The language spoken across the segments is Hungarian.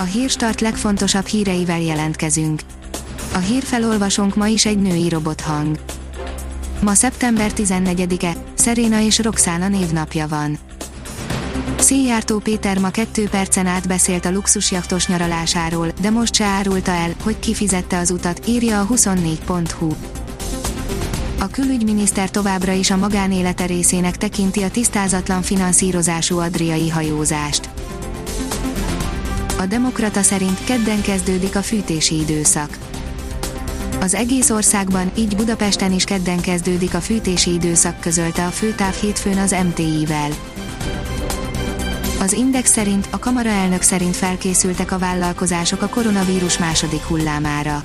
A hírstart legfontosabb híreivel jelentkezünk. A hírfelolvasónk ma is egy női robothang. Ma szeptember 14-e, Szeréna és Roxana névnapja van. Széjártó Péter ma kettő percen át beszélt a luxusjaktos nyaralásáról, de most se árulta el, hogy kifizette az utat, írja a 24.hu. A külügyminiszter továbbra is a magánélete részének tekinti a tisztázatlan finanszírozású adriai hajózást. A Demokrata szerint kedden kezdődik a fűtési időszak. Az egész országban, így Budapesten is kedden kezdődik a fűtési időszak közölte a főtáv hétfőn az MTI-vel. Az Index szerint a kamara elnök szerint felkészültek a vállalkozások a koronavírus második hullámára.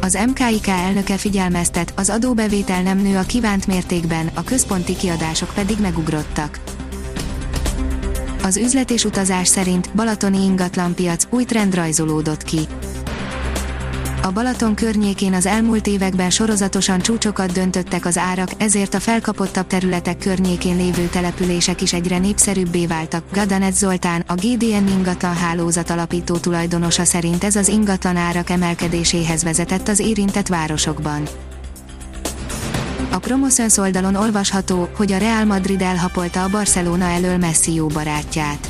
Az MKIK elnöke figyelmeztet, az adóbevétel nem nő a kívánt mértékben, a központi kiadások pedig megugrottak. Az üzlet és utazás szerint Balatoni ingatlanpiac új trend rajzolódott ki. A Balaton környékén az elmúlt években sorozatosan csúcsokat döntöttek az árak, ezért a felkapottabb területek környékén lévő települések is egyre népszerűbbé váltak. Gadanec Zoltán, a GDN ingatlan hálózat alapító tulajdonosa szerint ez az ingatlan árak emelkedéséhez vezetett az érintett városokban. A Promoszöns oldalon olvasható, hogy a Real Madrid elhapolta a Barcelona elől Messi jó barátját.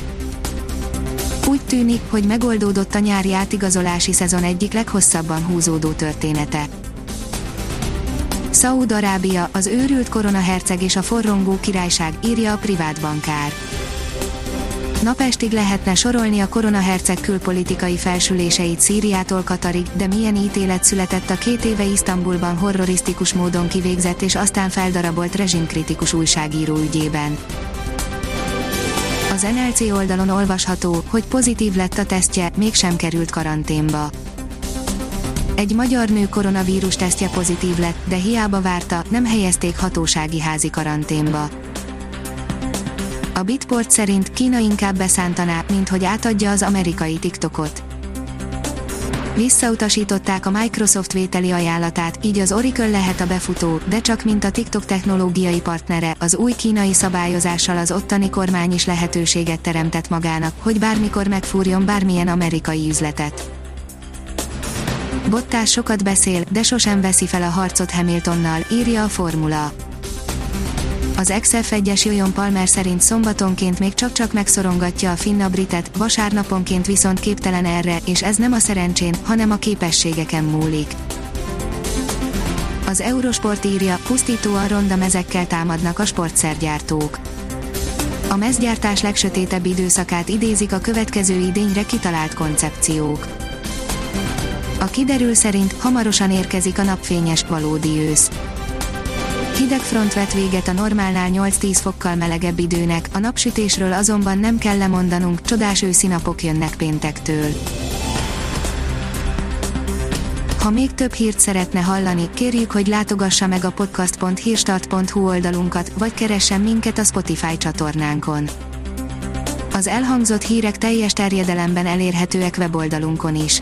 Úgy tűnik, hogy megoldódott a nyári átigazolási szezon egyik leghosszabban húzódó története. Szaúd-Arábia, az őrült koronaherceg és a forrongó királyság, írja a privát bankár. Napestig lehetne sorolni a koronaherceg külpolitikai felsüléseit Szíriától Katarig, de milyen ítélet született a két éve Isztambulban horrorisztikus módon kivégzett és aztán feldarabolt rezsimkritikus újságíró ügyében. Az NLC oldalon olvasható, hogy pozitív lett a tesztje, mégsem került karanténba. Egy magyar nő koronavírus tesztje pozitív lett, de hiába várta, nem helyezték hatósági házi karanténba. A Bitport szerint Kína inkább beszántaná, mint hogy átadja az amerikai TikTokot. Visszautasították a Microsoft vételi ajánlatát, így az Oracle lehet a befutó, de csak mint a TikTok technológiai partnere, az új kínai szabályozással az ottani kormány is lehetőséget teremtett magának, hogy bármikor megfúrjon bármilyen amerikai üzletet. Bottás sokat beszél, de sosem veszi fel a harcot Hamiltonnal, írja a formula az XF1-es Jojon Palmer szerint szombatonként még csak-csak megszorongatja a finna britet, vasárnaponként viszont képtelen erre, és ez nem a szerencsén, hanem a képességeken múlik. Az Eurosport írja, pusztítóan ronda mezekkel támadnak a sportszergyártók. A mezgyártás legsötétebb időszakát idézik a következő idényre kitalált koncepciók. A kiderül szerint hamarosan érkezik a napfényes, valódi ősz. Hideg front vett véget a normálnál 8-10 fokkal melegebb időnek, a napsütésről azonban nem kell lemondanunk, csodás őszi napok jönnek péntektől. Ha még több hírt szeretne hallani, kérjük, hogy látogassa meg a podcast.hírstart.hu oldalunkat, vagy keressen minket a Spotify csatornánkon. Az elhangzott hírek teljes terjedelemben elérhetőek weboldalunkon is.